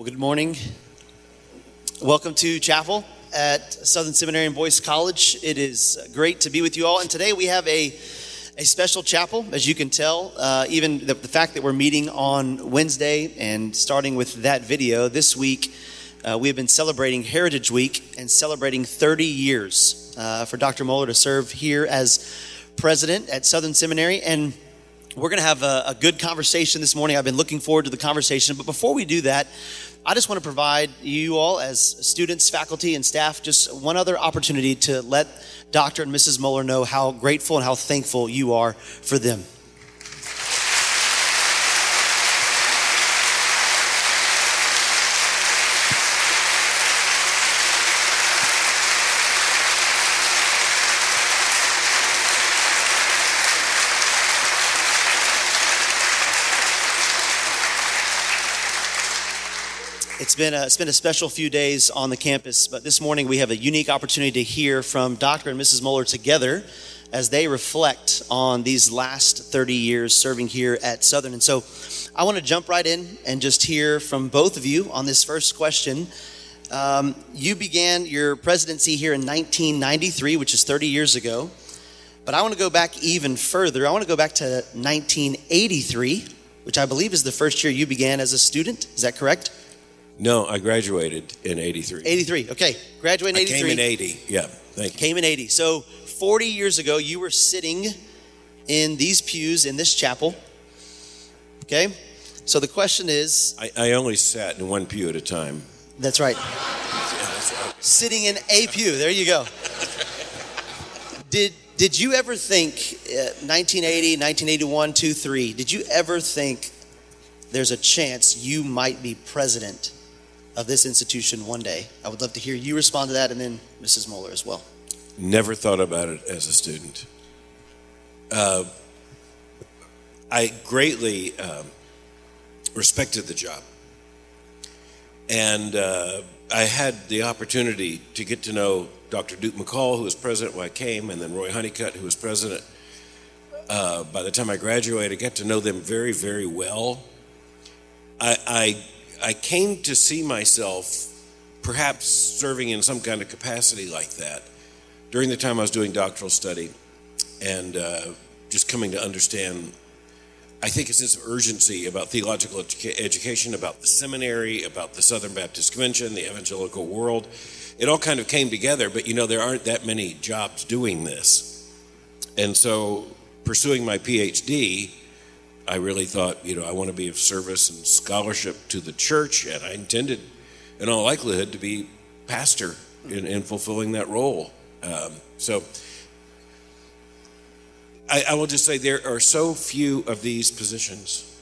Well, good morning. Welcome to chapel at Southern Seminary and Boyce College. It is great to be with you all. And today we have a, a special chapel, as you can tell. Uh, even the, the, fact that we're meeting on Wednesday and starting with that video this week, uh, we have been celebrating Heritage Week and celebrating 30 years uh, for Dr. Mohler to serve here as president at Southern Seminary. And we're going to have a, a, good conversation this morning. I've been looking forward to the conversation. But before we do that, I just want to provide you all, as students, faculty, and staff, just one other opportunity to let Dr. and Mrs. Mohler know how grateful and how thankful you are for them. It's been, a, it's been a special few days on the campus, but this morning we have a unique opportunity to hear from Dr. and Mrs. Mohler together as they reflect on these last 30 years serving here at Southern. And so I want to jump right in and just hear from both of you on this first question. Um, you began your presidency here in 1993, which is 30 years ago. But I want to go back even further. I want to go back to 1983, which I believe is the first year you began as a student. Is that correct? No, I graduated in 83. 83, okay. Graduated in 83. I came in 80, yeah, thank you. Came in 80. So 40 years ago, you were sitting in these pews in this chapel, okay? So the question is I, I only sat in one pew at a time. That's right. Sitting in a pew, there you go. Did, did you ever think, uh, 1980, 1981, 2, 3, did you ever think there's a chance you might be president of this institution one day. I would love to hear you respond to that and then Mrs. Mohler as well. Never thought about it as a student. Uh, I greatly um, respected the job. And uh, I had the opportunity to get to know Dr. Duke McCall, who was president when I came, and then Roy Honeycutt, who was president. Uh, by the time I graduated, I got to know them very, very well. I, I I came to see myself perhaps serving in some kind of capacity like that during the time I was doing doctoral study and uh, just coming to understand, I think, a sense of urgency about theological educa- education, about the seminary, about the Southern Baptist Convention, the evangelical world. It all kind of came together, but you know, there aren't that many jobs doing this. And so, pursuing my PhD, I really thought, you know, I want to be of service and scholarship to the church, and I intended, in all likelihood, to be pastor in, in fulfilling that role. Um, so I, I will just say there are so few of these positions.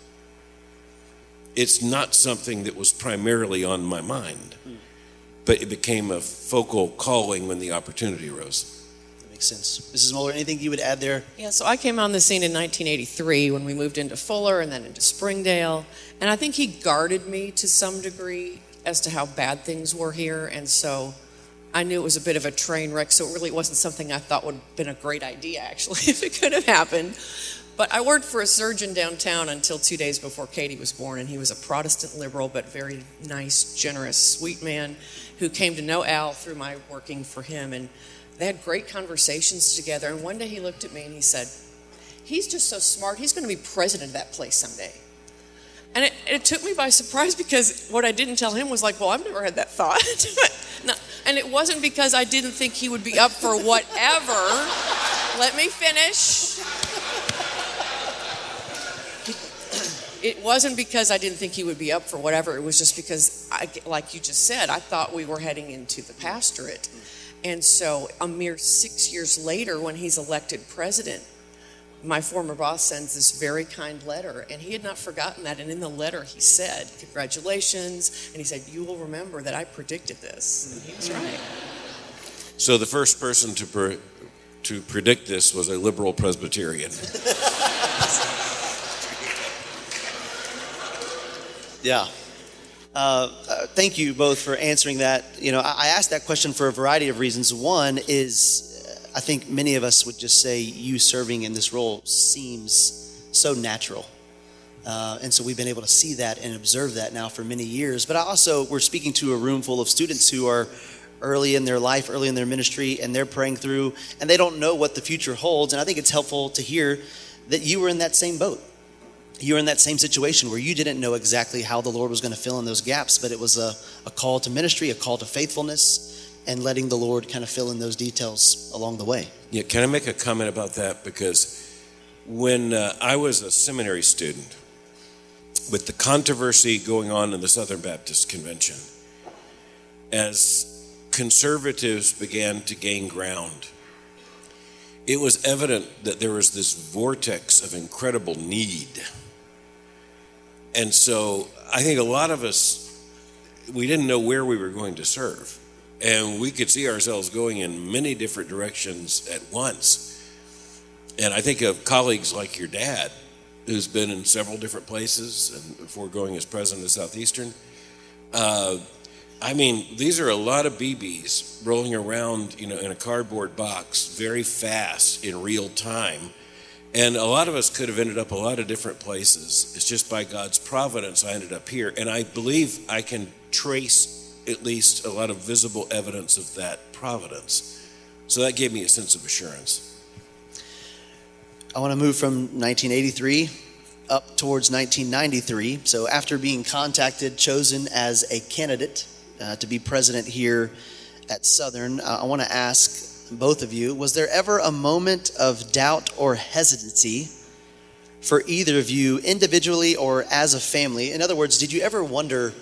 It's not something that was primarily on my mind, but it became a focal calling when the opportunity arose makes sense. Mrs. Mohler, anything you would add there? Yeah, so I came on the scene in 1983 when we moved into Fuller and then into Springdale. And I think he guarded me to some degree as to how bad things were here. And so I knew it was a bit of a train wreck. So it really wasn't something I thought would have been a great idea, actually, if it could have happened. But I worked for a surgeon downtown until two days before Katie was born, and he was a Protestant liberal, but very nice, generous, sweet man who came to know Al through my working for him. And they had great conversations together. And one day he looked at me and he said, He's just so smart. He's going to be president of that place someday. And it, it, took me by surprise because what I didn't tell him was like, well, I've never had that thought. no, and it wasn't because I didn't think he would be up for whatever. Let me finish. It wasn't because I didn't think he would be up for whatever. It was just because, I, like you just said, I thought we were heading into the pastorate. And so, a mere six years later, when he's elected president, my former boss sends this very kind letter, and he had not forgotten that. And in the letter, he said, Congratulations. And he said, You will remember that I predicted this. And he was right. So, the first person to, pre- to predict this was a liberal Presbyterian. yeah. Uh, uh, thank you both for answering that. You know, I, I asked that question for a variety of reasons. One is, uh, I think many of us would just say you serving in this role seems so natural. Uh, and so we've been able to see that and observe that now for many years. But I also, we're speaking to a room full of students who are early in their life, early in their ministry, and they're praying through, and they don't know what the future holds. And I think it's helpful to hear that you were in that same boat. You were in that same situation where you didn't know exactly how the Lord was going to fill in those gaps, but it was a, a call to ministry, a call to faithfulness, and letting the Lord kind of fill in those details along the way. Yeah, can I make a comment about that? Because when uh, I was a seminary student, with the controversy going on in the Southern Baptist Convention, as conservatives began to gain ground, it was evident that there was this vortex of incredible need. And so I think a lot of us, we didn't know where we were going to serve. And we could see ourselves going in many different directions at once. And I think of colleagues like your dad who's been in several different places and before going as president of Southeastern. Uh, I mean, these are a lot of BBs rolling around, you know, in a cardboard box very fast in real time. And a lot of us could have ended up a lot of different places. It's just by God's providence I ended up here. And I believe I can trace at least a lot of visible evidence of that providence. So that gave me a sense of assurance. I want to move from 1983 up towards 1993. So, after being contacted, chosen as a candidate uh, to be president here at Southern, uh, I want to ask both of you was there ever a moment of doubt or hesitancy for either of you individually or as a family? In other words, did you ever wonder,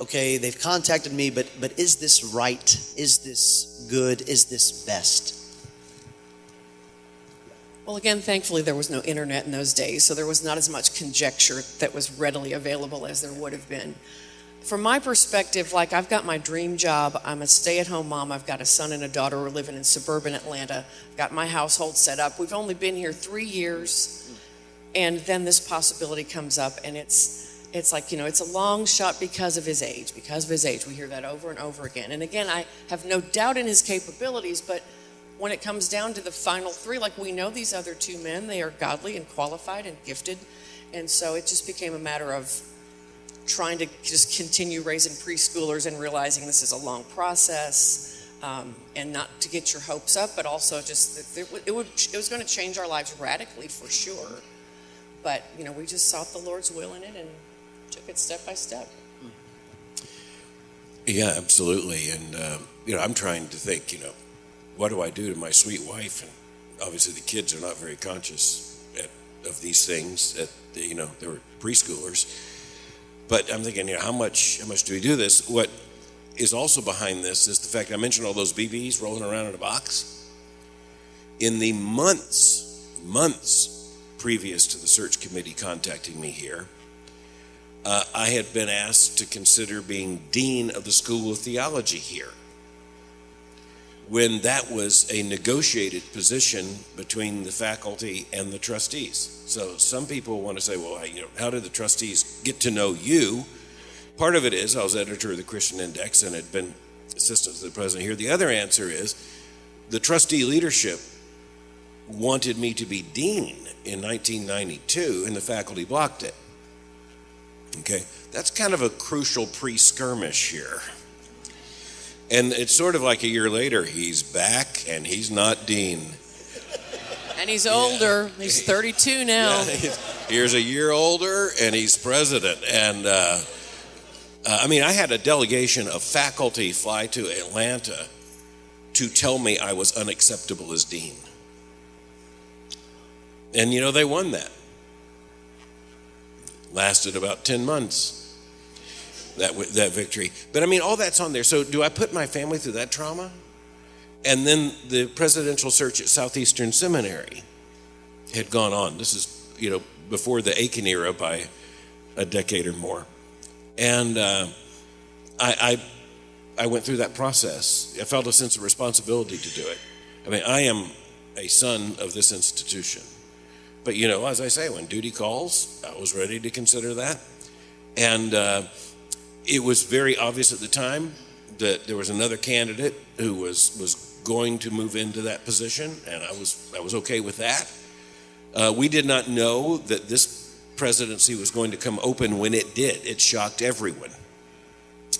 okay, they've contacted me, but, but is this right? Is this good? Is this best? Well, again, thankfully, there was no internet in those days, so there was not as much conjecture that was readily available as there would have been. From my perspective, like I've got my dream job. I'm a stay at home mom. I've got a son and a daughter who are living in suburban Atlanta. I've got my household set up. We've only been here three years, and then this possibility comes up, and it's it's like you know it's a long shot because of his age because of his age we hear that over and over again and again i have no doubt in his capabilities but when it comes down to the final three, like we know these other two men, they are godly and qualified and gifted. And so it just became a matter of trying to just continue raising preschoolers and realizing this is a long process um, and not to get your hopes up, but also just that it, would, it was going to change our lives radically for sure. But, you know, we just sought the Lord's will in it and took it step by step. Yeah, absolutely. And, uh, you know, I'm trying to think, you know, what do I do to my sweet wife? And obviously, the kids are not very conscious at, of these things. At the, you know, they were preschoolers. But I'm thinking, you know, how much how much do we do this? What is also behind this is the fact I mentioned all those BBs rolling around in a box. In the months, months previous to the search committee contacting me here, uh, I had been asked to consider being dean of the School of Theology here when that was a negotiated position between the faculty and the trustees. So some people want to say, well, you know, how did the trustees get to know you? Part of it is I was editor of the Christian Index and had been assistant to the president here. The other answer is the trustee leadership wanted me to be dean in 1992 and the faculty blocked it. Okay, that's kind of a crucial pre skirmish here. And it's sort of like a year later, he's back and he's not dean. And he's older. Yeah. He's 32 now. Yeah, here's a year older and he's president. And uh, uh, I mean, I had a delegation of faculty fly to Atlanta to tell me I was unacceptable as dean. And you know, they won that. Lasted about 10 months that that victory. But I mean, all that's on there. So do I put my family through that trauma? And then the presidential search at Southeastern Seminary had gone on. This is you know before the Akin era by a decade or more, and uh, I, I I went through that process. I felt a sense of responsibility to do it. I mean, I am a son of this institution. But you know, as I say, when duty calls, I was ready to consider that. And uh, it was very obvious at the time that there was another candidate who was was going to move into that position, and I was I was okay with that. Uh, we did not know that this presidency was going to come open when it did. It shocked everyone.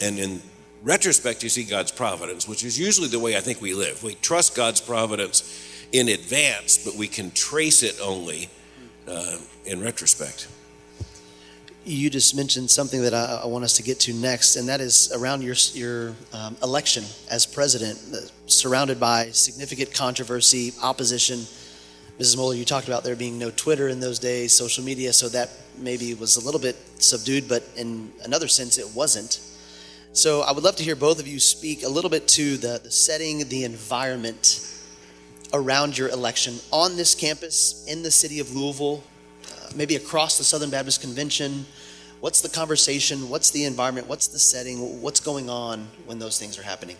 And in retrospect, you see God's providence, which is usually the way I think we live. We trust God's providence in advance, but we can trace it only uh, in retrospect. You just mentioned something that I, I, want us to get to next, and that is around your your um, election as president, uh, surrounded by significant controversy, opposition. Mrs. Mohler, you talked about there being no Twitter in those days, social media, so that maybe was a little bit subdued, but in another sense, it wasn't. So I would love to hear both of you speak a little bit to the, the setting, the environment around your election on this campus in the city of Louisville, maybe across the Southern Baptist Convention. What's the conversation? What's the environment? What's the setting? What's going on when those things are happening?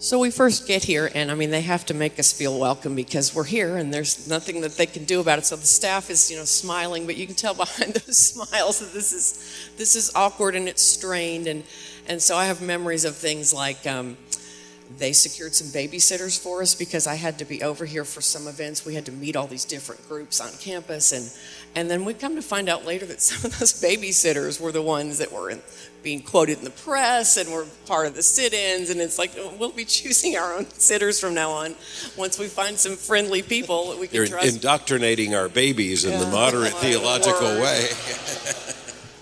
So we first get here, and I mean, they have to make us feel welcome because we're here, and there's nothing that they can do about it. So the staff is, you know, smiling, but you can tell behind those smiles that this is this is awkward and it's strained, and and so I have memories of things like. Um, they secured some babysitters for us because I had to be over here for some events. We had to meet all these different groups on campus, and and then we come to find out later that some of those babysitters were the ones that were in, being quoted in the press and were part of the sit-ins. And it's like oh, we'll be choosing our own sitters from now on. Once we find some friendly people that we can You're trust. indoctrinating our babies in Yeah. the moderate theological word. way.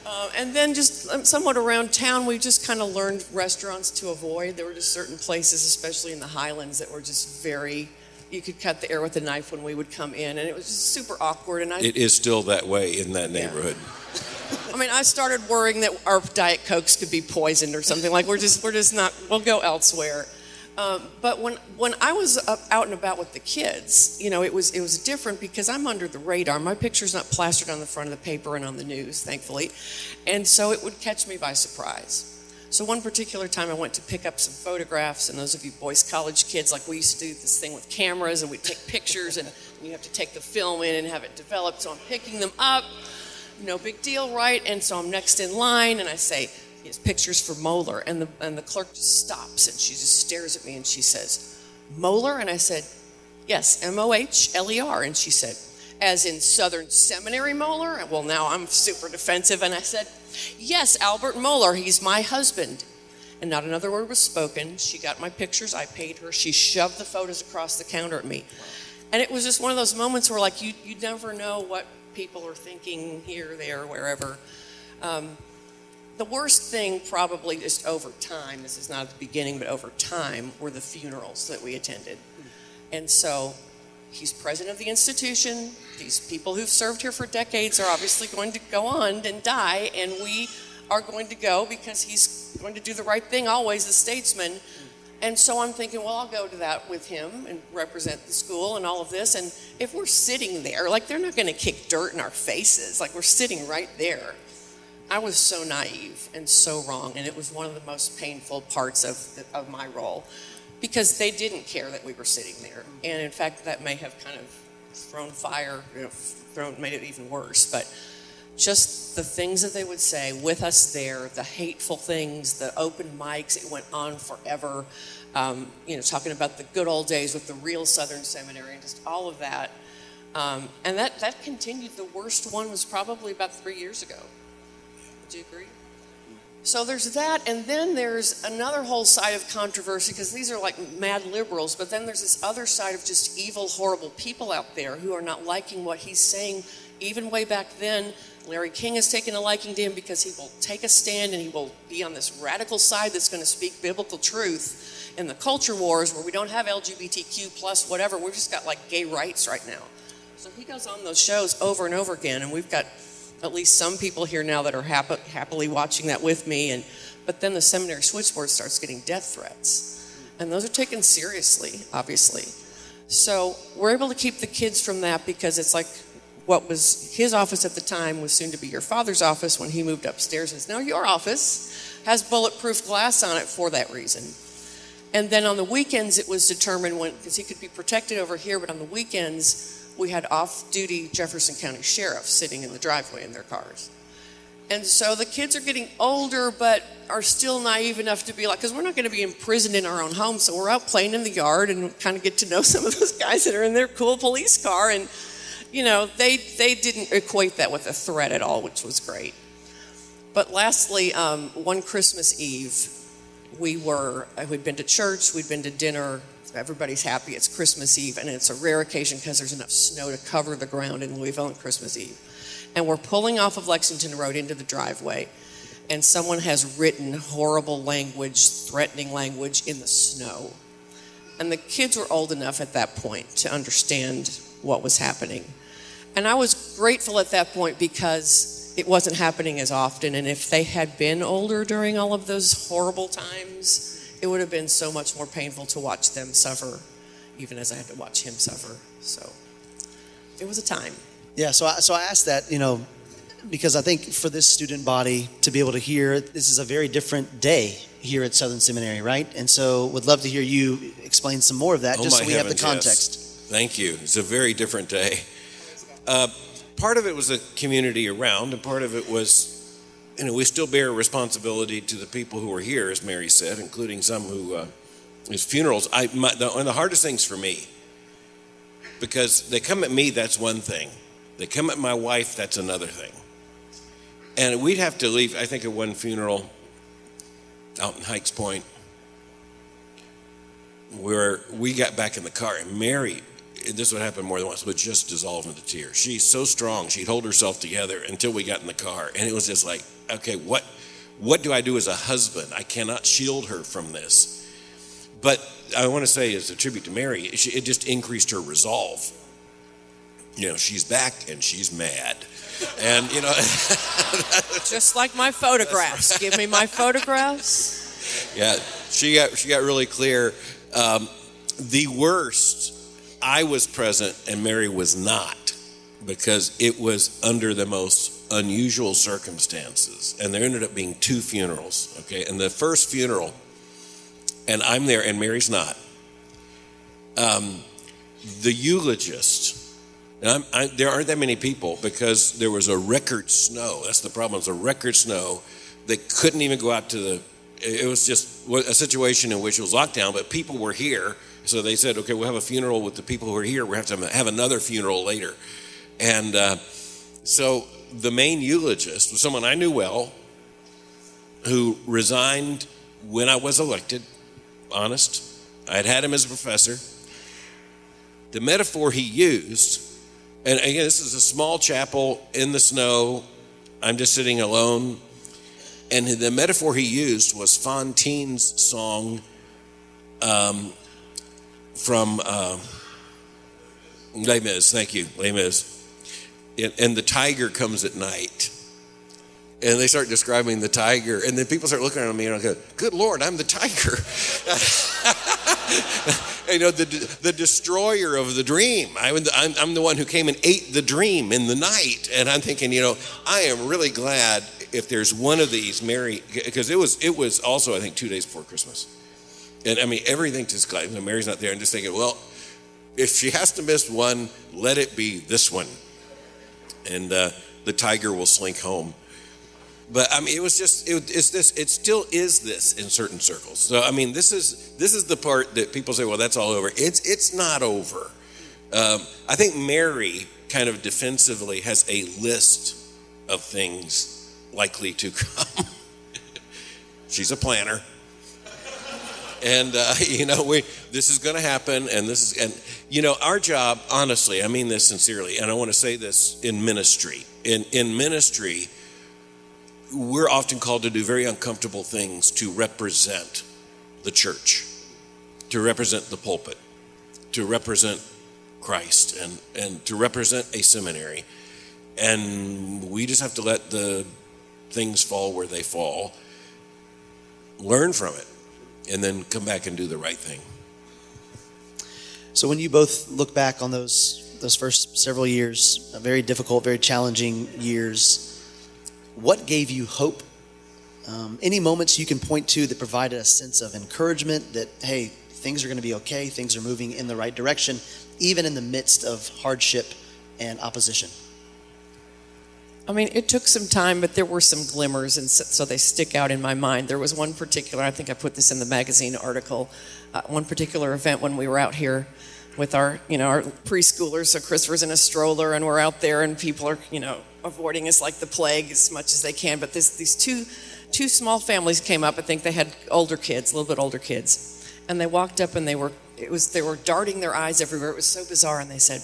Uh, and then just um, somewhat around town, we just kind of learned restaurants to avoid. There were just certain places, especially in the Highlands, that were just very. You could cut the air with a knife when we would come in, and it was just super awkward. And I, It is still that way in that neighborhood. I mean, I started worrying that our Diet Cokes could be poisoned or something. Like we're just, we're just not. We'll go elsewhere. Um, but when when I was up, out and about with the kids, you know, it was it was different because I'm under the radar. My picture's not plastered on the front of the paper and on the news, thankfully, and so it would catch me by surprise. So one particular time I went to pick up some photographs, and those of you boys college kids, like we used to do this thing with cameras, and we'd take pictures, and you have to take the film in and have it developed. So I'm picking them up, no big deal, right? And so I'm next in line, and I say, "Here's pictures for Mohler," and the and the clerk just stops, and she just stares at me, and she says, "Mohler," and I said, "Yes, M O H L E R," and she said, "As in Southern Seminary Mohler?" Well, now I'm super defensive, and I said, "Yes, Albert Mohler. He's my husband." And not another word was spoken. She got my pictures. I paid her. She shoved the photos across the counter at me. And it was just one of those moments where, like, you, you never know what people are thinking here, there, wherever. Um, the worst thing, probably just over time, this is not at the beginning, but over time, were the funerals that we attended. And so he's president of the institution. These people who've served here for decades are obviously going to go on and die, and we are going to go because he's going to do the right thing always, the statesman. And so I'm thinking, well, I'll go to that with him and represent the school and all of this. And if we're sitting there, like they're not going to kick dirt in our faces, like we're sitting right there. I was so naive and so wrong, and it was one of the most painful parts of, the, of my role because they didn't care that we were sitting there. And in fact, that may have kind of thrown fire, you know, thrown, made it even worse. But just the things that they would say with us there, the hateful things, the open mics, it went on forever. Um, you know, talking about the good old days with the real Southern Seminary and just all of that. Um, and that, that continued. The worst one was probably about three years ago. Do you agree? So there's that, and then there's another whole side of controversy because these are like mad liberals, but then there's this other side of just evil, horrible people out there who are not liking what he's saying. Even way back then, Larry King has taken a liking to him because he will take a stand and he will be on this radical side that's going to speak biblical truth in the culture wars where we don't have LGBTQ plus whatever. We've just got like gay rights right now. So he goes on those shows over and over again, and we've got at least some people here now that are happy, happily watching that with me. And but then the seminary switchboard starts getting death threats, and those are taken seriously, obviously. So we're able to keep the kids from that because it's like what was his office at the time was soon to be your father's office when he moved upstairs. Is now your office has bulletproof glass on it for that reason. And then on the weekends, it was determined when because he could be protected over here, but on the weekends we had off-duty Jefferson County sheriffs sitting in the driveway in their cars. And so the kids are getting older, but are still naive enough to be like, because we're not going to be imprisoned in our own home, so we're out playing in the yard and kind of get to know some of those guys that are in their cool police car. And you know, they, they didn't equate that with a threat at all, which was great. But lastly, um, one Christmas Eve, we were, uh, we'd been to church, we'd been to dinner, everybody's happy. It's Christmas Eve, and it's a rare occasion because there's enough snow to cover the ground in Louisville on Christmas Eve. And we're pulling off of Lexington Road into the driveway, and someone has written horrible language, threatening language in the snow. And the kids were old enough at that point to understand what was happening. And I was grateful at that point because it wasn't happening as often. And if they had been older during all of those horrible times, it would have been so much more painful to watch them suffer, even as I had to watch him suffer. So it was a time. Yeah, so I, so I asked that, you know, because I think for this student body to be able to hear, this is a very different day here at Southern Seminary, right? And so would love to hear you explain some more of that, Oh, just so we have the context. yes. Thank you. It's a very different day. Uh, part of it was the community around, and part of it was, you know, we still bear responsibility to the people who are here, as Mary said, including some who, uh, funerals. I, my, the, one of the hardest things for me, because they come at me, that's one thing. They come at my wife, that's another thing. And we'd have to leave, I think, at one funeral out in Hikes Point where we got back in the car and Mary, this would happen more than once, would just dissolve into tears. She's so strong, she'd hold herself together until we got in the car. And it was just like, okay, what, what do I do as a husband? I cannot shield her from this. But I want to say, as a tribute to Mary, it just increased her resolve. You know, she's back and she's mad. And, you know, Just like my photographs. Give me my photographs. yeah, she got, she got really clear. Um, the worst, I was present and Mary was not because it was under the most unusual circumstances. And there ended up being two funerals, okay? And the first funeral, and I'm there and Mary's not, um, the eulogist, and I'm, I, there aren't that many people because there was a record snow. That's the problem. It was a record snow. They couldn't even go out to the. It was just a situation in which it was lockdown, but people were here. So they said, okay, we'll have a funeral with the people who are here. We have to have another funeral later. And uh, so the main eulogist was someone I knew well who resigned when I was elected, honest. I had had him as a professor. The metaphor he used and again, this is a small chapel in the snow. I'm just sitting alone. And the metaphor he used was Fantine's song um, from uh, Les Mis. Thank you, Les Mis. And, the tiger comes at night. And they start describing the tiger. And then people start looking at me and I go, Good Lord, I'm the tiger. you know, the, the destroyer of the dream. I'm the, I'm, I'm the one who came and ate the dream in the night. And I'm thinking, you know, I am really glad if there's one of these, Mary, because it was, it was also, I think, two days before Christmas. And I mean, everything just, Mary's not there. I'm just thinking, well, if she has to miss one, let it be this one. And uh, the tiger will slink home. But I mean, it was just it, it's this. It still is this in certain circles. So I mean, this is this is the part that people say, well, that's all over. It's it's not over. Um, I think Mary kind of defensively has a list of things likely to come. She's a planner, and uh, you know we this is going to happen, and this is and you know our job. Honestly, I mean this sincerely, and I want to say this in ministry. In in ministry we're often called to do very uncomfortable things to represent the church, to represent the pulpit, to represent Christ, and, and to represent a seminary. And we just have to let the things fall where they fall, learn from it, and then come back and do the right thing. So when you both look back on those those first several years, uh, very difficult, very challenging years, what gave you hope? Um, any moments you can point to that provided a sense of encouragement that hey, things are going to be okay, things are moving in the right direction, even in the midst of hardship and opposition. I mean, it took some time, but there were some glimmers, and so, they stick out in my mind. There was one particular, I think I put this in the magazine article, uh, one particular event when we were out here with our, you know, our preschoolers. So Christopher's in a stroller, and we're out there, and people are, you know, avoiding us like the plague as much as they can. But this, these two, two small families came up. I think they had older kids, a little bit older kids, and they walked up, and they were, it was, they were darting their eyes everywhere. It was so bizarre, and they said,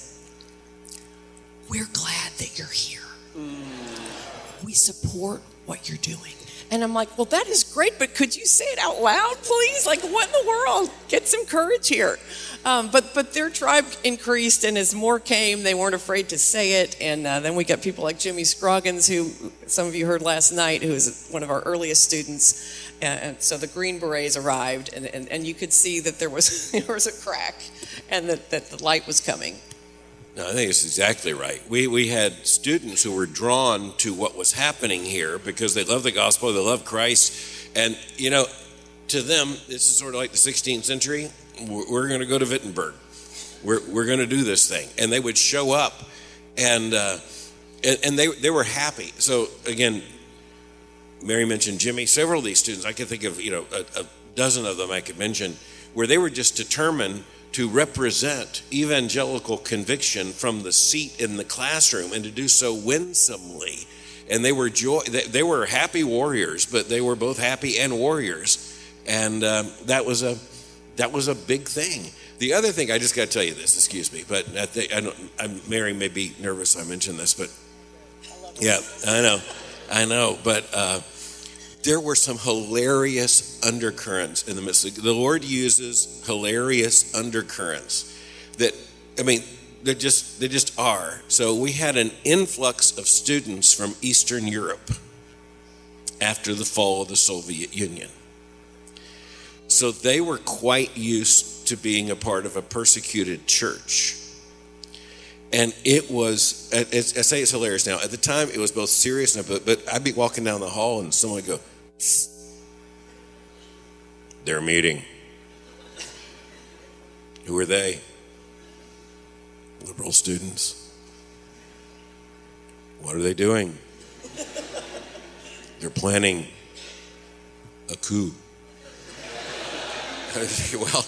"We're glad that you're here. We support what you're doing." And I'm like, well, that is great, but could you say it out loud, please? Like, what in the world? Get some courage here. Um, but but their tribe increased, and as more came, they weren't afraid to say it. And uh, then we got people like Jimmy Scroggins, who some of you heard last night, who is one of our earliest students. And so the Green Berets arrived, and, and, and you could see that there was there was a crack, and that, that the light was coming. No, I think it's exactly right. We, we had students who were drawn to what was happening here because they love the gospel, they love Christ. And, you know, to them, this is sort of like the 16th century. We're, we're going to go to Wittenberg. We're, we're going to do this thing. And they would show up and, uh, and, and they, they were happy. So, again, Mary mentioned Jimmy. Several of these students, I could think of, you know, a, a dozen of them I could mention, where they were just determined to represent evangelical conviction from the seat in the classroom and to do so winsomely. And they were joy, they, they were happy warriors, but they were both happy and warriors, and um, that was a that was a big thing. The other thing, I just got to tell you this. Excuse me, but I think I don't. I'm, Mary may be nervous. I mentioned this, but yeah, I know, I know, but. Uh, there were some hilarious undercurrents in the midst. The Lord uses hilarious undercurrents that, I mean, they just they just are. So we had an influx of students from Eastern Europe after the fall of the Soviet Union. So they were quite used to being a part of a persecuted church. And it was, I say it's hilarious now. At the time, it was both serious, and but, but I'd be walking down the hall and someone would go, they're meeting. Who are they? Liberal students. What are they doing? They're planning a coup. well,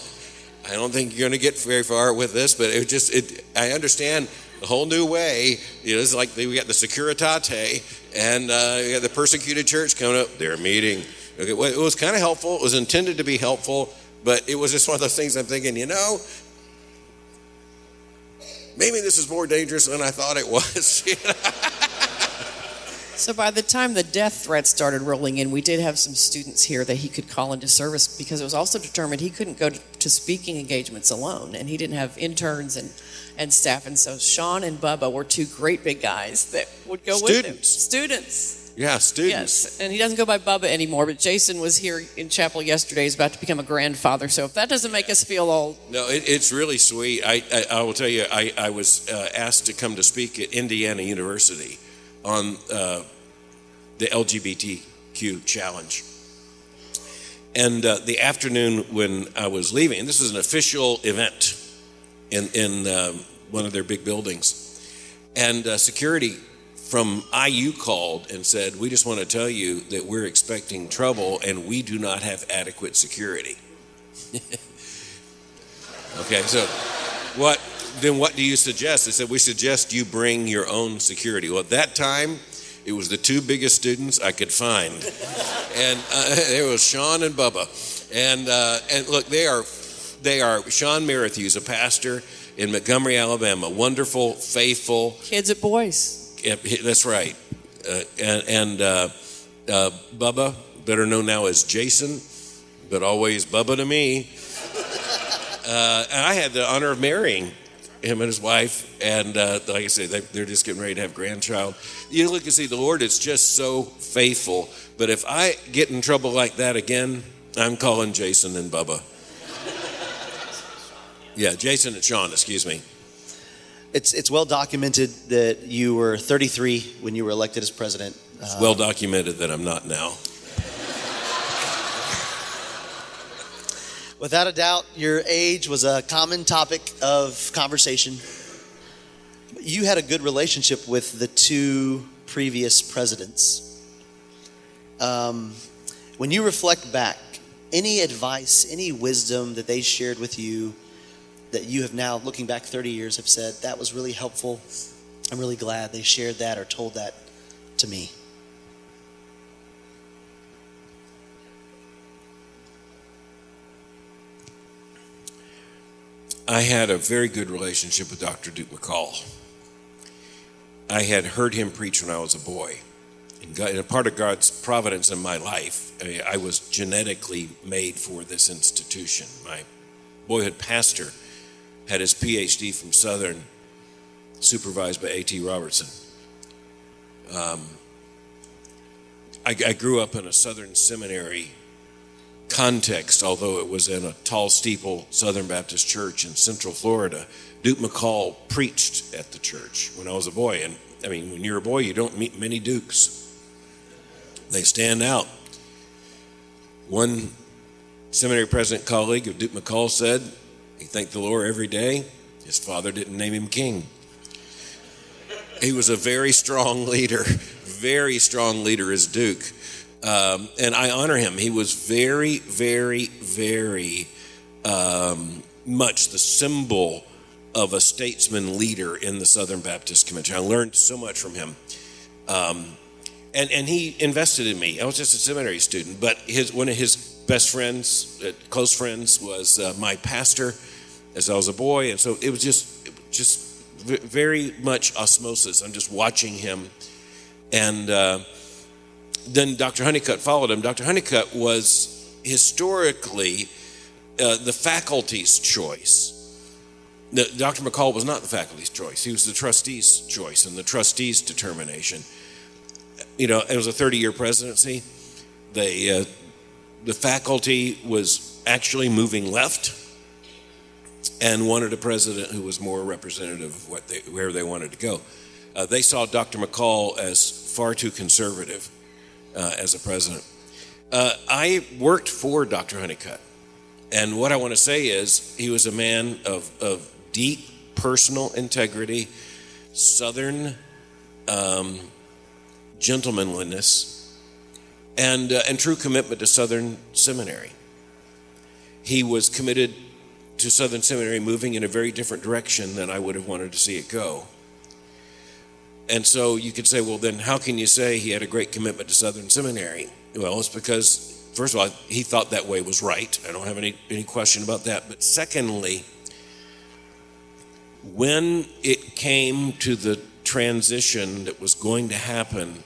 I don't think you're going to get very far with this, but it just, it, I understand a whole new way. You know, it's like we got the Securitate and uh, we got the persecuted church coming up. They're meeting. Okay, well, it was kind of helpful. It was intended to be helpful, but it was just one of those things I'm thinking, you know, maybe this is more dangerous than I thought it was. So by the time the death threats started rolling in, we did have some students here that he could call into service because it was also determined he couldn't go to speaking engagements alone, and he didn't have interns and, and staff. And so Sean and Bubba were two great big guys that would go Students. with him. Students. yeah, students. Yes, and he doesn't go by Bubba anymore, but Jason was here in chapel yesterday. He's about to become a grandfather. So if that doesn't make us feel old, No, it, it's really sweet. I, I, I will tell you, I, I was uh, asked to come to speak at Indiana University on uh, the LGBTQ challenge. And uh, the afternoon when I was leaving, and this was an official event in, in um, one of their big buildings, and uh, security from IU called and said, We just want to tell you that we're expecting trouble and we do not have adequate security. Okay, so what then what do you suggest? They said we suggest you bring your own security. Well, at that time, it was the two biggest students I could find, and uh, it was Sean and Bubba, and uh, and look, they are they are Sean Merrithews, a pastor in Montgomery, Alabama, wonderful, faithful. kids at boys. Yeah, that's right, uh, and and uh, uh, Bubba, better known now as Jason, but always Bubba to me. Uh, and I had the honor of marrying him and his wife, and uh, like I said, they, they're just getting ready to have grandchild. You look and see the Lord; it's just so faithful. But if I get in trouble like that again, I'm calling Jason and Bubba. Yeah, Jason and Sean, excuse me. It's, it's well documented that you were 33 when you were elected as president. It's well documented that I'm not now. Without a doubt, your age was a common topic of conversation. You had a good relationship with the two previous presidents. Um, when you reflect back, any advice, any wisdom that they shared with you that you have now, looking back 30 years, have said, that was really helpful. I'm really glad they shared that or told that to me? I had a very good relationship with Dr. Duke McCall. I had heard him preach when I was a boy. And, God, and a part of God's providence in my life, I, I was genetically made for this institution. My boyhood pastor had his PhD from Southern, supervised by A.T. Robertson. Um, I, I grew up in a Southern seminary context, although it was in a tall steeple Southern Baptist church in Central Florida. Duke McCall preached at the church when I was a boy. And I mean, when you're a boy, you don't meet many Dukes, they stand out. One seminary president colleague of Duke McCall said he thanked the Lord every day. His father didn't name him king. He was a very strong leader, very strong leader as Duke. Um, and I honor him. He was very, very, very um, much the symbol of a statesman leader in the Southern Baptist Convention. I learned so much from him. Um, and, and he invested in me. I was just a seminary student, but his, one of his best friends, uh, close friends, was uh, my pastor as I was a boy. And so it was just, just very much osmosis. I'm just watching him. And, uh, then Dr. Honeycutt followed him. Dr. Honeycutt was historically uh, the faculty's choice. The, Dr. McCall was not the faculty's choice. He was the trustee's choice and the trustee's determination. You know, it was a 30 year presidency. They, uh, the faculty was actually moving left and wanted a president who was more representative of what they, where they wanted to go. Uh, they saw Dr. McCall as far too conservative uh, as a president. Uh, I worked for Dr. Honeycutt. And what I want to say is, he was a man of, of deep personal integrity, southern um, gentlemanliness, and, uh, and true commitment to Southern Seminary. He was committed to Southern Seminary moving in a very different direction than I would have wanted to see it go. And so you could say, well, then how can you say he had a great commitment to Southern Seminary? Well, it's because, first of all, he thought that way was right. I don't have any, any question about that. But secondly, when it came to the transition that was going to happen,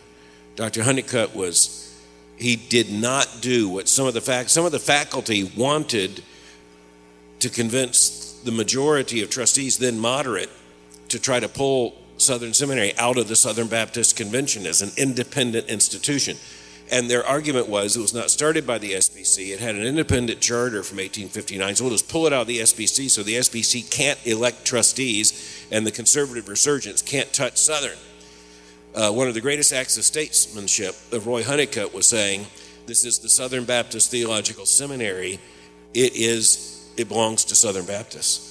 Dr. Honeycutt was, he did not do what some of the fact, some of the faculty wanted to convince the majority of trustees, then moderate, to try to pull Southern Seminary out of the Southern Baptist Convention as an independent institution. And their argument was it was not started by the SBC. It had an independent charter from 1859. So we'll just pull it out of the SBC so the SBC can't elect trustees and the conservative resurgence can't touch Southern. Uh, one of the greatest acts of statesmanship of Roy Honeycutt was saying, This is the Southern Baptist Theological Seminary. It is, it belongs to Southern Baptists.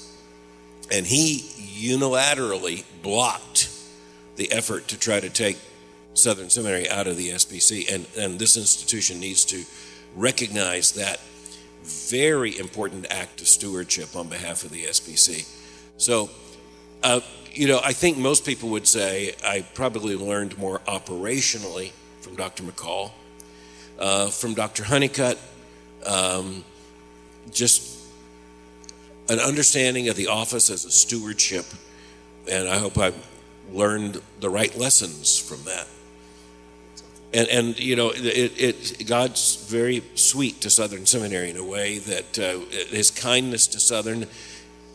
And he unilaterally blocked the effort to try to take Southern Seminary out of the SBC. And, and this institution needs to recognize that very important act of stewardship on behalf of the SBC. So, uh, you know, I think most people would say I probably learned more operationally from Dr. McCall, uh, from Dr. Honeycutt, um, just an understanding of the office as a stewardship, and I hope I've learned the right lessons from that. And, and you know, it, it, God's very sweet to Southern Seminary in a way that uh, His kindness to Southern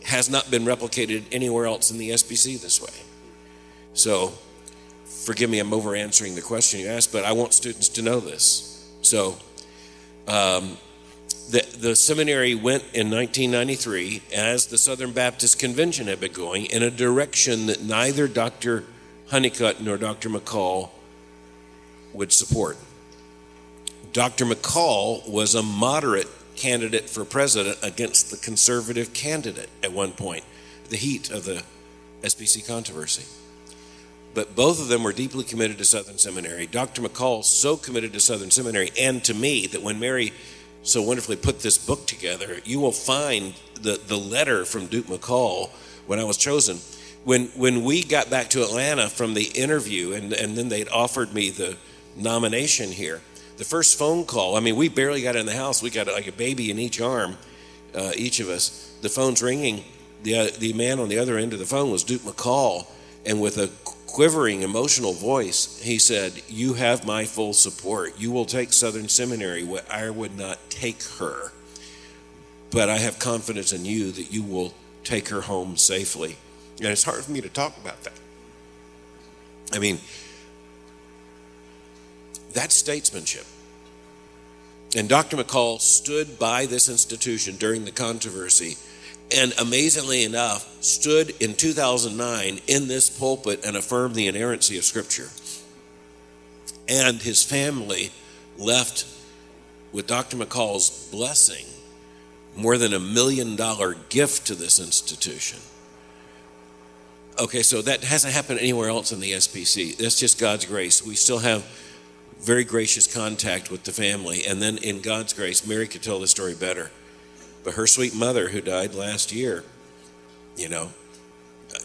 has not been replicated anywhere else in the SBC this way. So, forgive me, I'm over answering the question you asked, but I want students to know this. So, um, the, the seminary went in 1993 as the Southern Baptist Convention had been going in a direction that neither Dr. Honeycutt nor Dr. McCall would support. Dr. McCall was a moderate candidate for president against the conservative candidate at one point, the heat of the SBC controversy. But both of them were deeply committed to Southern Seminary. Dr. McCall so committed to Southern Seminary and to me that when Mary so wonderfully put this book together, you will find the, the letter from Duke McCall when I was chosen. When, when we got back to Atlanta from the interview, and, and then they'd offered me the nomination here, the first phone call, I mean, we barely got in the house. We got like a baby in each arm, uh, each of us. The phone's ringing. The, uh, the man on the other end of the phone was Duke McCall, and with a quivering, emotional voice, he said, You have my full support. You will take Southern Seminary I would not take her. But I have confidence in you that you will take her home safely. And it's hard for me to talk about that. I mean, that's statesmanship. And Dr. McCall stood by this institution during the controversy and amazingly enough, stood in 2009 in this pulpit and affirmed the inerrancy of Scripture. And his family left with Dr. McCall's blessing more than a million dollar gift to this institution. Okay, so that hasn't happened anywhere else in the SBC. That's just God's grace. We still have very gracious contact with the family. And then in God's grace, Mary could tell the story better. But her sweet mother, who died last year, you know,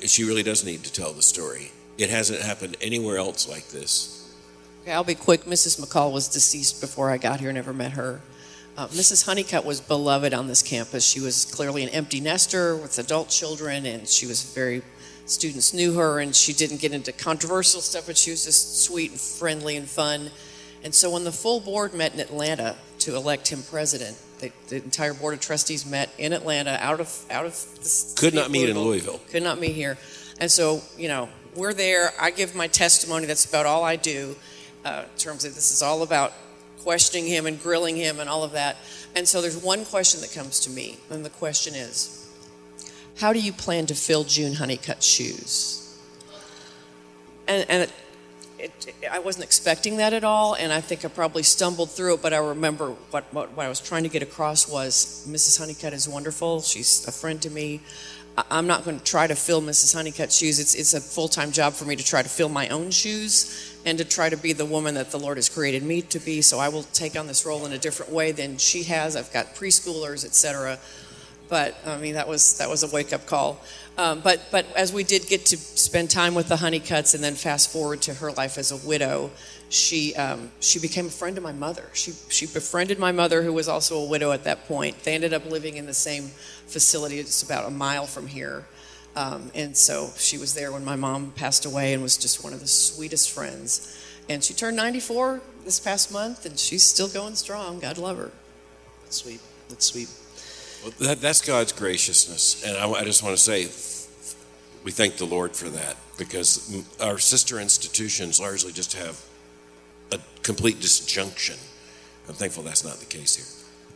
she really does need to tell the story. It hasn't happened anywhere else like this. Okay, I'll be quick. Mrs. McCall was deceased before I got here, never met her. Uh, Mrs. Honeycutt was beloved on this campus. She was clearly an empty nester with adult children, and she was very, students knew her, and she didn't get into controversial stuff, but she was just sweet and friendly and fun. And so when the full board met in Atlanta to elect him president, the, the entire board of trustees met in Atlanta, out of out of the could not meet in Louisville. Could not meet here, and so you know we're there. I give my testimony. That's about all I do. Uh, in terms of this is all about questioning him and grilling him and all of that. And so there's one question that comes to me, and the question is, how do you plan to fill June Honeycutt's shoes? And, and it, I wasn't expecting that at all, and I think I probably stumbled through it. But I remember what, what, what I was trying to get across was Mrs. Honeycutt is wonderful. She's a friend to me. I'm not going to try to fill Mrs. Honeycutt's shoes. It's, it's a full time job for me to try to fill my own shoes and to try to be the woman that the Lord has created me to be. So I will take on this role in a different way than she has. I've got preschoolers, etc. But I mean, that was that was a wake up call. Um, but but as we did get to spend time with the Honeycutts, and then fast forward to her life as a widow, she um, she became a friend of my mother. She she befriended my mother, who was also a widow at that point. They ended up living in the same facility, just about a mile from here. Um, and so she was there when my mom passed away, and was just one of the sweetest friends. And she turned 94 this past month, and she's still going strong. God love her. That's sweet. That's sweet. Well, that, that's God's graciousness. And I, I, just want to say, we thank the Lord for that because our sister institutions largely just have a complete disjunction. I'm thankful that's not the case here.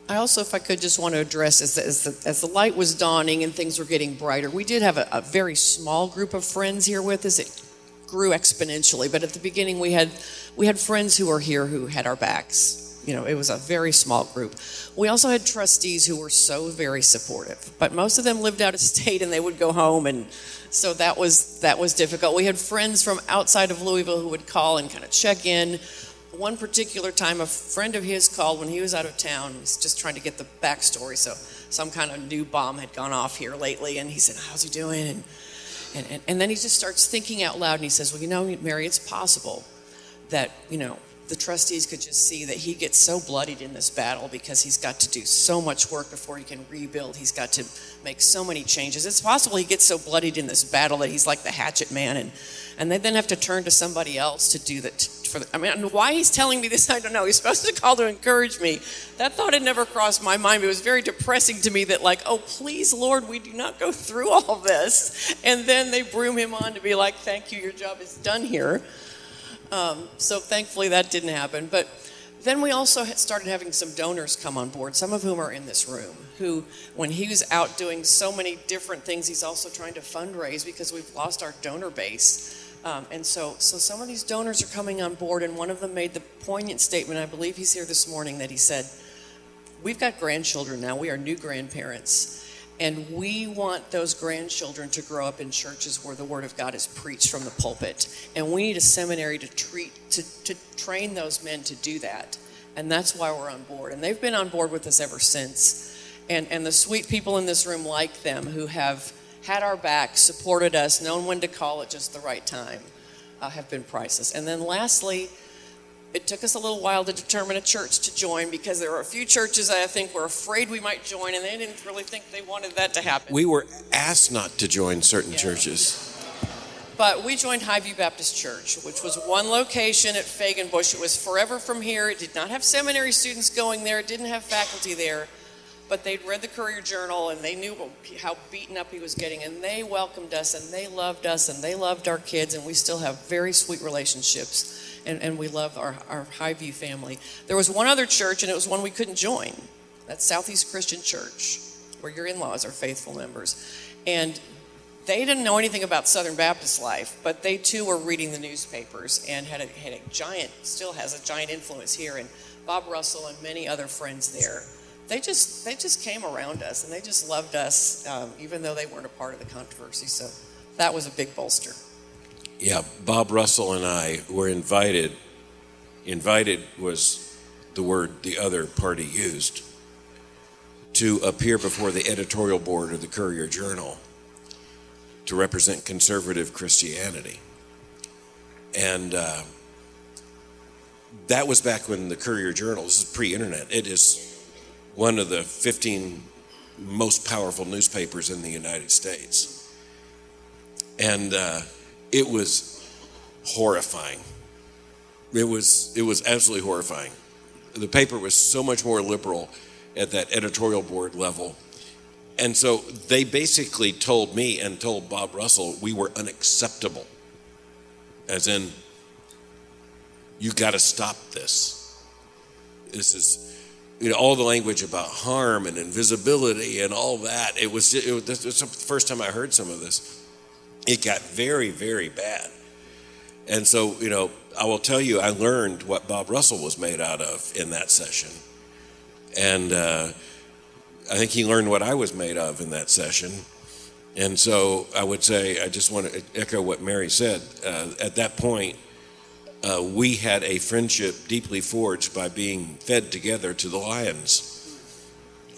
I also, if I could, just want to address as the, as the, as the light was dawning and things were getting brighter, we did have a, a very small group of friends here with us. It grew exponentially, but at the beginning we had we had friends who were here who had our backs you know, it was a very small group. We also had trustees who were so very supportive, but most of them lived out of state and they would go home, and so that was that was difficult. We had friends from outside of Louisville who would call and kind of check in. One particular time, a friend of his called when he was out of town. He's just trying to get the backstory. So some kind of new bomb had gone off here lately, and he said, "How's he doing?" And and, and, and then he just starts thinking out loud, and he says, "Well, you know, Mary, it's possible that you know." The trustees could just see that he gets so bloodied in this battle because he's got to do so much work before he can rebuild. He's got to make so many changes. It's possible he gets so bloodied in this battle that he's like the hatchet man, and and they then have to turn to somebody else to do that. For the, I mean, why he's telling me this, I don't know. He's supposed to call to encourage me. That thought had never crossed my mind. It was very depressing to me that, like, oh, please, Lord, we do not go through all this. And then they broom him on to be like, thank you, your job is done here. Um, so thankfully that didn't happen. But then we also started having some donors come on board, some of whom are in this room, who, when he was out doing so many different things, he's also trying to fundraise because we've lost our donor base. Um, and so, so some of these donors are coming on board, and one of them made the poignant statement. I believe he's here this morning that he said, "We've got grandchildren now. We are new grandparents." And we want those grandchildren to grow up in churches where the Word of God is preached from the pulpit. And we need a seminary to treat to, to train those men to do that. And that's why we're on board. And they've been on board with us ever since. And, and the sweet people in this room like them who have had our back, supported us, known when to call at just the right time, uh, have been priceless. And then lastly, it took us a little while to determine a church to join because there were a few churches I think were afraid we might join, and they didn't really think they wanted that to happen. We were asked not to join certain churches. But we joined Highview Baptist Church, which was one location at Fegenbush. It was forever from here. It did not have seminary students going there, it didn't have faculty there. But they'd read the Courier Journal and they knew how beaten up he was getting. And they welcomed us and they loved us and they loved our kids. And we still have very sweet relationships. And, and we love our, our Highview family. There was one other church, and it was one we couldn't join. That's Southeast Christian Church, where your in laws are faithful members. And they didn't know anything about Southern Baptist life, but they too were reading the newspapers and had a, had a giant, still has a giant influence here. And Bob Russell and many other friends there, they just they just came around us and they just loved us, um, even though they weren't a part of the controversy. So that was a big bolster. Yeah, Bob Russell and I were invited. Invited was the word the other party used to appear before the editorial board of the Courier Journal to represent conservative Christianity. And uh, that was back when the Courier Journal, this is pre internet, it is one of the 15 most powerful newspapers in the United States. And uh, it was horrifying. It was, it was absolutely horrifying. The paper was so much more liberal at that editorial board level and so they basically told me and told Bob Russell we were unacceptable. As in, you got to stop this. This is, you know, all the language about harm and invisibility and all that. It was, it was, this was the first time I heard some of this. It got very, very bad. And so, you know, I will tell you, I learned what Bob Russell was made out of in that session. And, uh, I think he learned what I was made of in that session. And so I would say, I just want to echo what Mary said. Uh, at that point, uh, we had a friendship deeply forged by being fed together to the Lions.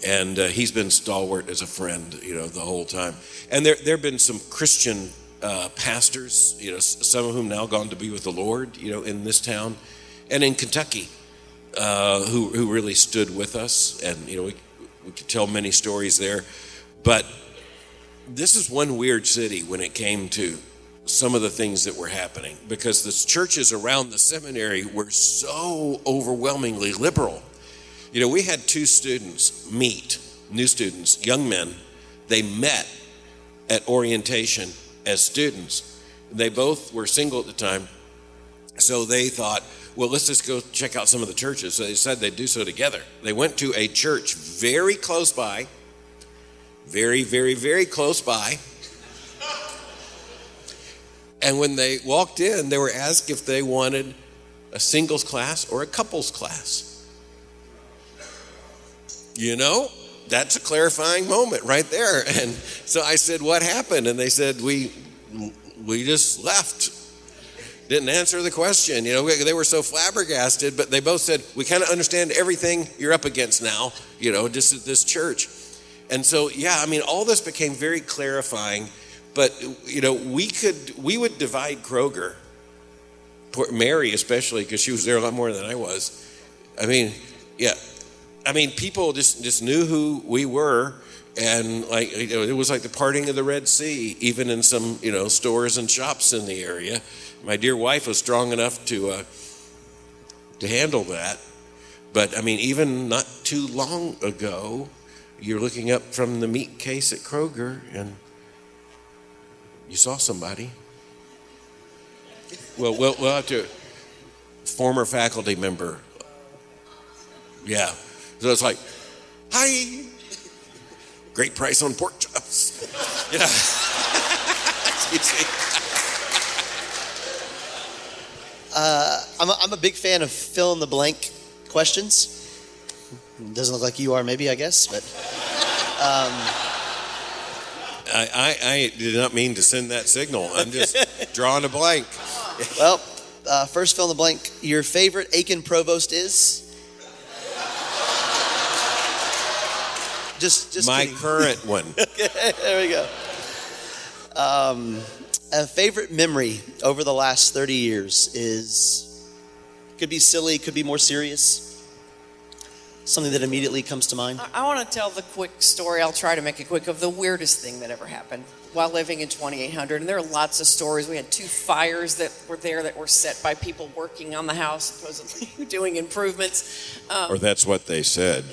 And uh, he's been stalwart as a friend, you know, the whole time. And there, there have been some Christian uh, pastors, you know, some of whom now gone to be with the Lord, you know, in this town and in Kentucky, uh, who, who really stood with us. And, you know, we, we could tell many stories there. But this is one weird city when it came to some of the things that were happening because the churches around the seminary were so overwhelmingly liberal. You know, we had two students meet, new students, young men. They met at orientation as students. They both were single at the time. So they thought, well, let's just go check out some of the churches. So they said they'd do so together. They went to a church very close by, very, very, very close by. And when they walked in, they were asked if they wanted a singles class or a couples class. You know, that's a clarifying moment right there. And so I said, What happened? And they said, We we just left didn't answer the question. You know, they were so flabbergasted, but they both said, We kind of understand everything you're up against now, you know, just at this church. And so, yeah, I mean, all this became very clarifying, but, you know, we could, we would divide Kroger, Mary especially, because she was there a lot more than I was. I mean, yeah, I mean, people just, just knew who we were and like you know, it was like the parting of the Red Sea, even in some you know stores and shops in the area. My dear wife was strong enough to uh, to handle that, but I mean, even not too long ago, you're looking up from the meat case at Kroger, and you saw somebody. Well, we'll, we'll have to former faculty member. Yeah, so it's like, hi great price on pork chops. you know. you uh, I'm, a, I'm a big fan of fill in the blank questions. Doesn't look like you are, maybe, I guess, but. Um, I, I, I, did not mean to send that signal. I'm just drawing a blank. well, uh, first fill in the blank. Your favorite Aiken provost is? Just, just My kidding. current one. okay, there we go. Um, a favorite memory over the last 30 years is could be silly, could be more serious. Something that immediately comes to mind. I, I want to tell the quick story. I'll try to make it quick of the weirdest thing that ever happened while living in 2800. And there are lots of stories. We had two fires that were there that were set by people working on the house, supposedly doing improvements. Um, or that's what they said.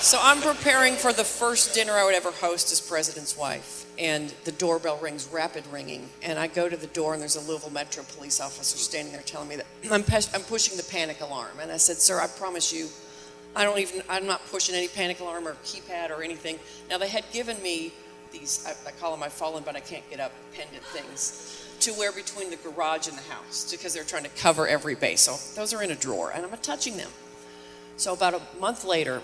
So I'm preparing for the first dinner I would ever host as president's wife, and the doorbell rings, rapid ringing, and I go to the door, and there's a Louisville Metro police officer standing there telling me that I'm, pes- I'm pushing the panic alarm, and I said, "Sir, I promise you, I don't even, I'm not pushing any panic alarm or keypad or anything." Now they had given me these, I, I call them "I've fallen but I can't get up" pendant things to wear between the garage and the house because they're trying to cover every base. So those are in a drawer, and I'm not touching them. So about a month later,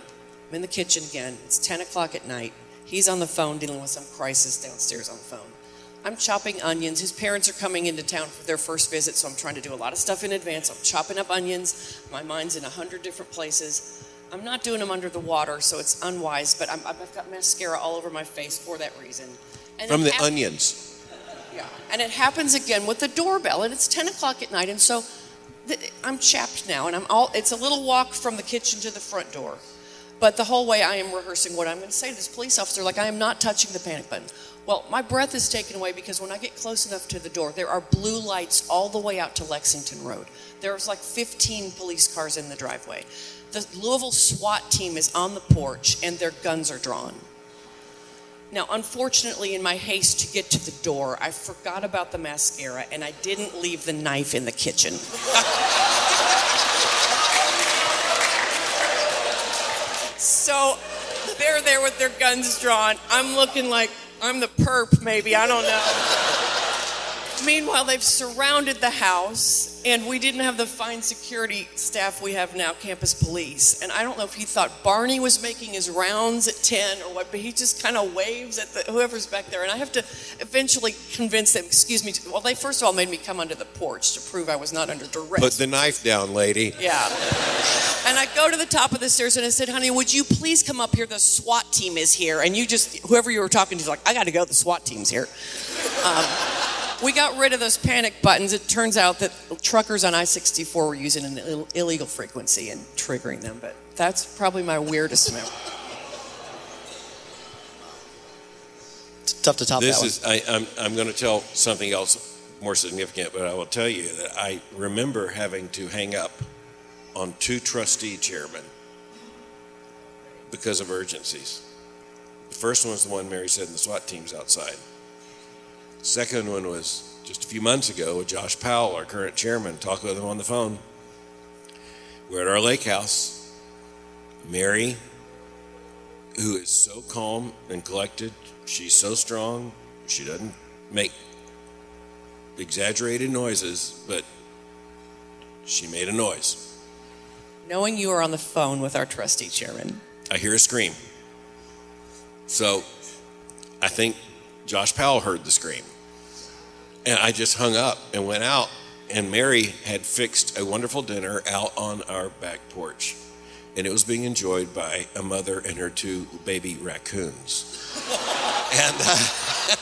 I'm in the kitchen again. It's 10 o'clock at night. He's on the phone dealing with some crisis downstairs on the phone. I'm chopping onions. His parents are coming into town for their first visit, so I'm trying to do a lot of stuff in advance. I'm chopping up onions. My mind's in a hundred different places. I'm not doing them under the water, so it's unwise, but I'm, I've got mascara all over my face for that reason. And From the hap- onions. yeah. And it happens again with the doorbell, and it's 10 o'clock at night, and so th- I'm chapped now, and I'm all, it's a little walk from the kitchen to the front door. But the whole way I am rehearsing what I'm going to say to this police officer, like, I am not touching the panic button. Well, my breath is taken away because when I get close enough to the door, there are blue lights all the way out to Lexington Road. There's like 15 police cars in the driveway. The Louisville SWAT team is on the porch, and their guns are drawn. Now, unfortunately, in my haste to get to the door, I forgot about the mascara and I didn't leave the knife in the kitchen. so they're there with their guns drawn. I'm looking like I'm the perp, maybe. I don't know. Meanwhile, they've surrounded the house, and we didn't have the fine security staff we have now, campus police. And I don't know if he thought Barney was making his rounds at 10 or what, but he just kind of waves at the, whoever's back there. And I have to eventually convince them, excuse me, to, well, they first of all made me come onto the porch to prove I was not under duress. Put the knife down, lady. Yeah. And I go to the top of the stairs and I said, honey, would you please come up here? The SWAT team is here. And you just, whoever you were talking to is like, I got to go. The SWAT team's here. Um, we got rid of those panic buttons. It turns out that truckers on I 64 were using an Ill- illegal frequency and triggering them. But that's probably my weirdest memory. It's tough to top This that is, I, I'm, I'm going to tell something else more significant, but I will tell you that I remember having to hang up on two trustee chairmen because of urgencies. The first one was the one Mary said in the SWAT team's outside. Second one was just a few months ago with Josh Powell, our current chairman, talking with him on the phone. We're at our lake house. Mary, who is so calm and collected, she's so strong, she doesn't make exaggerated noises, but she made a noise. Knowing you are on the phone with our trustee chairman. I hear a scream. So I think Josh Powell heard the scream. And I just hung up and went out. And Mary had fixed a wonderful dinner out on our back porch. And it was being enjoyed by a mother and her two baby raccoons. and uh,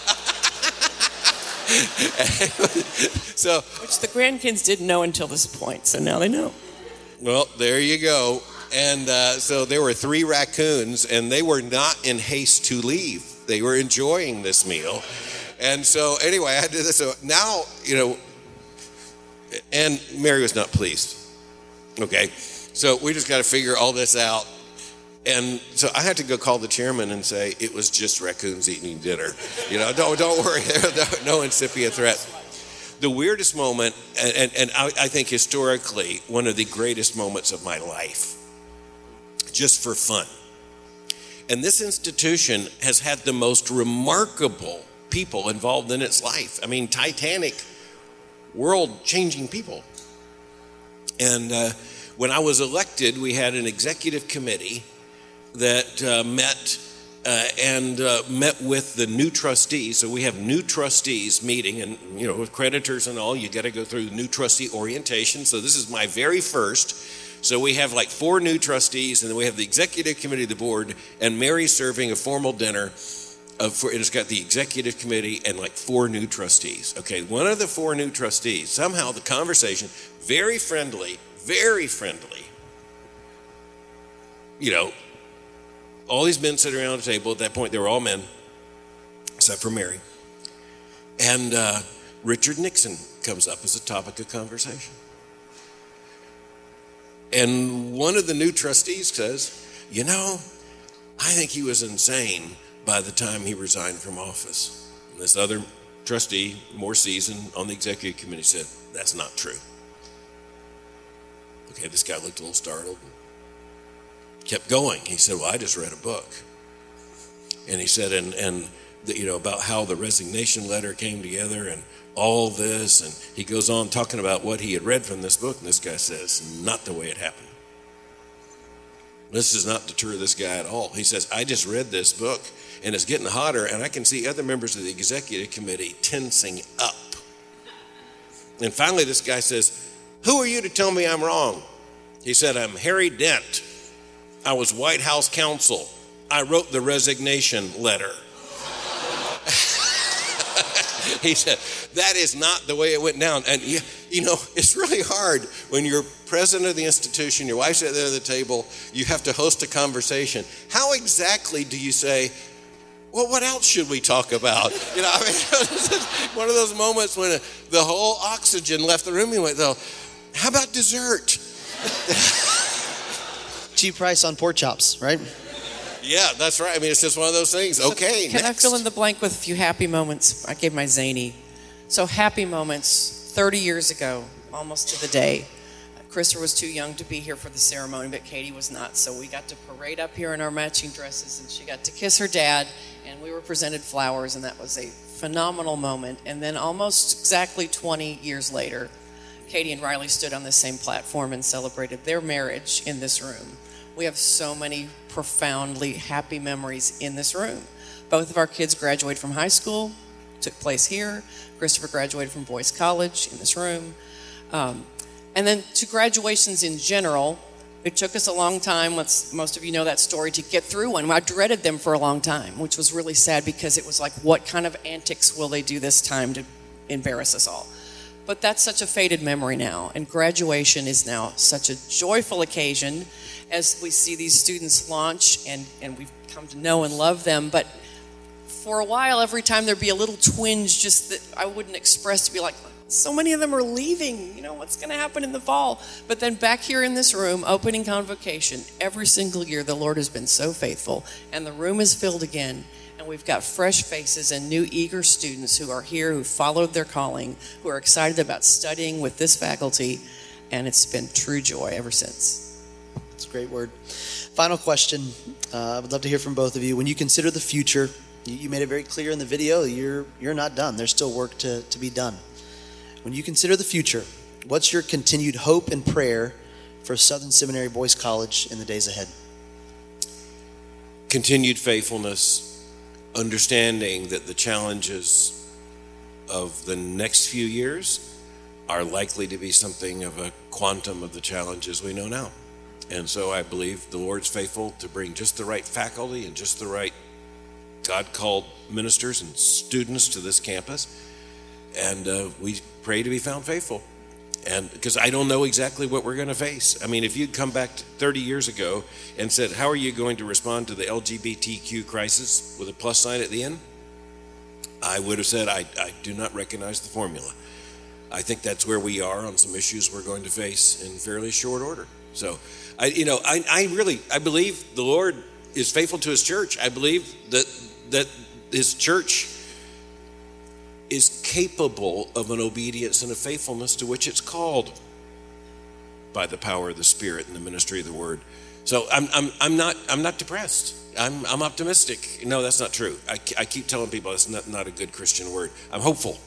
so Which the grandkids didn't know until this point, so now they know. Well, there you go. And uh, so there were three raccoons, and they were not in haste to leave. They were enjoying this meal. And so, anyway, I did this. So now, you know, and Mary was not pleased. Okay. So we just got to figure all this out. And so I had to go call the chairman and say, it was just raccoons eating dinner. You know, don't, don't worry, no incipient threat the weirdest moment, and, and, and I, I think historically, one of the greatest moments of my life, just for fun. And this institution has had the most remarkable people involved in its life. I mean, Titanic, world changing people. And uh, when I was elected, we had an executive committee that uh, met uh, and uh, met with the new trustees. So we have new trustees meeting, and you know, with creditors and all, you got to go through new trustee orientation. So this is my very first So we have like four new trustees, and then we have the executive committee of the board, and Mary serving a formal dinner. Of, for, it's got the executive committee and like four new trustees. Okay, one of the four new trustees, somehow the conversation, very friendly, very friendly. You know, all these men sitting around the table. At that point, they were all men, except for Mary. And uh, Richard Nixon comes up as a topic of conversation. And one of the new trustees says, You know, I think he was insane by the time he resigned from office. And this other trustee, more seasoned on the executive committee, said, That's not true. Okay, this guy looked a little startled kept going. He said, Well, I just read a book. And he said, and, and the, you know, about how the resignation letter came together and all this. And he goes on talking about what he had read from this book. And this guy says, Not the way it happened. This does not deter this guy at all. He says, I just read this book and it's getting hotter, and I can see other members of the executive committee tensing up. And finally, this guy says, Who are you to tell me I'm wrong? He said, I'm Harry Dent. I was White House counsel. I wrote the resignation letter. he said, That is not the way it went down. And you, you know, it's really hard when you're president of the institution, your wife's at the other table, you have to host a conversation. How exactly do you say, well, what else should we talk about? You know, I mean, one of those moments when the whole oxygen left the room. You went, though, how about dessert? Cheap price on pork chops, right? Yeah, that's right. I mean, it's just one of those things. Okay, Can next. I fill in the blank with a few happy moments? I gave my zany. So happy moments. 30 years ago, almost to the day. Krista was too young to be here for the ceremony, but Katie was not. So we got to parade up here in our matching dresses, and she got to kiss her dad, and we were presented flowers, and that was a phenomenal moment. And then almost exactly 20 years later, Katie and Riley stood on the same platform and celebrated their marriage in this room. We have so many profoundly happy memories in this room. Both of our kids graduated from high school, took place here. Christopher graduated from Boyce College in this room. Um, and then to graduations in general, it took us a long time. Most of you know that story to get through one. I dreaded them for a long time, which was really sad because it was like, what kind of antics will they do this time to embarrass us all? But that's such a faded memory now, and graduation is now such a joyful occasion as we see these students launch and, and we've come to know and love them. But for a while, every time there'd be a little twinge just that I wouldn't express to be like, so many of them are leaving. You know, what's going to happen in the fall? But then back here in this room, opening convocation, every single year, the Lord has been so faithful, and the room is filled again. And we've got fresh faces and new eager students who are here, who followed their calling, who are excited about studying with this faculty, and it's been true joy ever since. It's a great word. Final question. Uh, I would love to hear from both of you. When you consider the future, you, made it very clear in the video you're you're not done. There's still work to, to be done. When you consider the future, what's your continued hope and prayer for Southern Seminary Boyce College in the days ahead? Continued faithfulness, understanding that the challenges of the next few years are likely to be something of a quantum of the challenges we know now. And so I believe the Lord's faithful to bring just the right faculty and just the right God called ministers and students to this campus. And uh, we pray to be found faithful. And because I don't know exactly what we're going to face. I mean, if you'd come back 30 years ago and said, How are you going to respond to the LGBTQ crisis with a plus sign at the end? I would have said, I, I do not recognize the formula. I think that's where we are on some issues we're going to face in fairly short order. So, I, you know, I, I really, I believe the Lord is faithful to His church. I believe that that His church is capable of an obedience and a faithfulness to which it's called by the power of the Spirit and the ministry of the Word. So I'm, I'm, I'm, not, I'm not depressed. I'm, I'm optimistic. No, that's not true. I, I keep telling people that's not, not a good Christian word. I'm hopeful.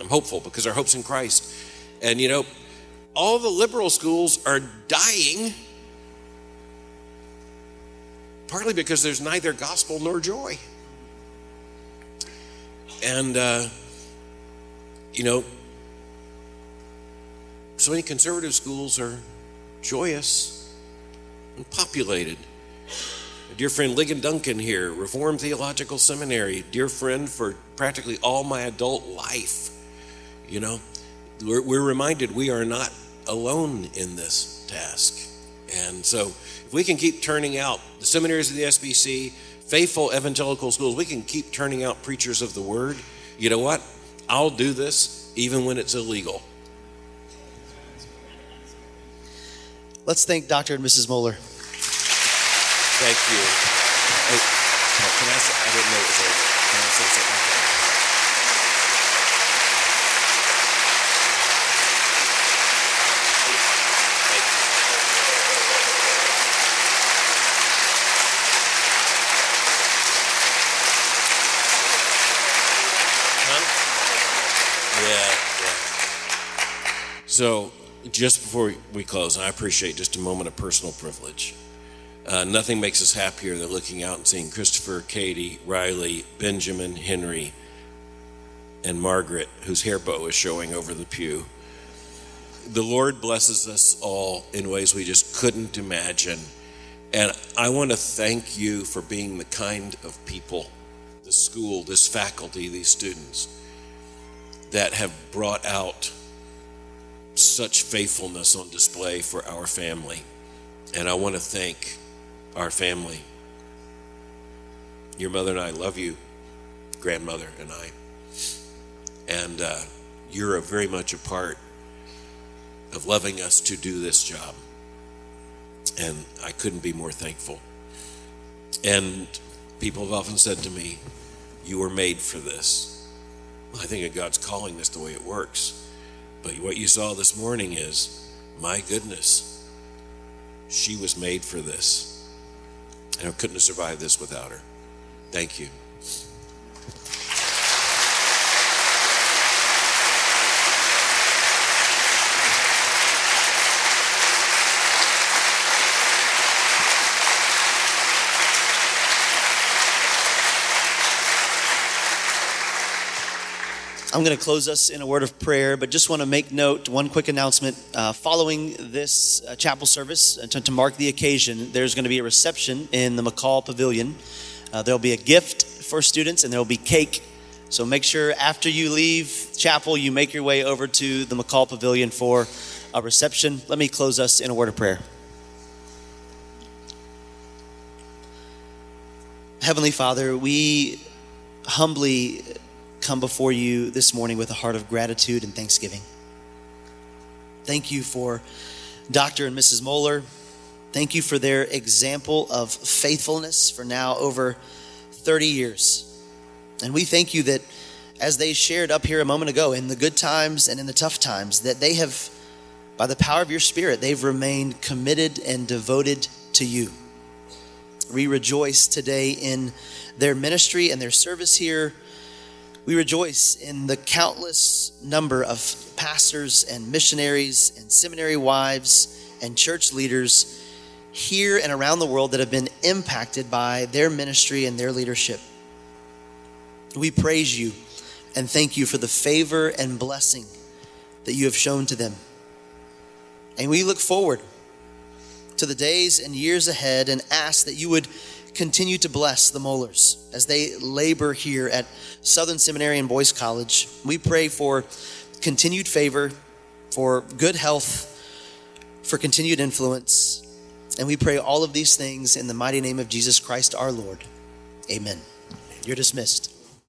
I'm hopeful because our hope's in Christ. And you know, all the liberal schools are dying partly because there's neither gospel nor joy. And, uh, you know, so many conservative schools are joyous and populated. A dear friend Ligon Duncan here, Reformed Theological Seminary, dear friend for practically all my adult life. You know, we're, we're reminded we are not alone in this task. And so, if we can keep turning out the seminaries of the SBC, faithful evangelical schools, we can keep turning out preachers of the word. You know what? I'll do this even when it's illegal. Let's thank Dr. and Mrs. Mohler. Thank you. Hey, can I I didn't know it was over. Can I say something? Thank you. Huh? Yeah, yeah. So, just before we close, and I appreciate just a moment of personal privilege. Uh, nothing makes us happier than looking out and seeing Christopher, Katie, Riley, Benjamin, Henry, and Margaret, whose hair bow is showing over the pew. The Lord blesses us all in ways we just couldn't imagine. And I want to thank you for being the kind of people, the school, this faculty, these students, that have brought out such faithfulness on display for our family. And I want to thank our family. Your mother and I love you, grandmother and I. And uh, you're very much a part of loving us to do this job. And I couldn't be more thankful. And people have often said to me, You were made for this. I think of God's calling this the way it works. But what you saw this morning is, my goodness, she was made for this. And I couldn't have survived this without her. Thank you. I'm going to close us in a word of prayer, but just want to make note one quick announcement. Uh, following this uh, chapel service, uh, to, to mark the occasion, there's going to be a reception in the McCall Pavilion. Uh, there'll be a gift for students and there'll be cake. So make sure after you leave chapel, you make your way over to the McCall Pavilion for a reception. Let me close us in a word of prayer. Heavenly Father, we humbly come before you this morning with a heart of gratitude and thanksgiving. Thank you for Dr. and Mrs. Mohler. Thank you for their example of faithfulness for now over 30 years. And we thank you that as they shared up here a moment ago, in the good times and in the tough times, that they have, by the power of your Spirit, they've remained committed and devoted to you. We rejoice today in their ministry and their service here. We rejoice in the countless number of pastors and missionaries and seminary wives and church leaders here and around the world that have been impacted by their ministry and their leadership. We praise you and thank you for the favor and blessing that you have shown to them. And we look forward to the days and years ahead and ask that you would continue to bless the Mohlers as they labor here at Southern Seminary and Boyce College. We pray for continued favor, for good health, for continued influence. And we pray all of these things in the mighty name of Jesus Christ our Lord. Amen. You're dismissed.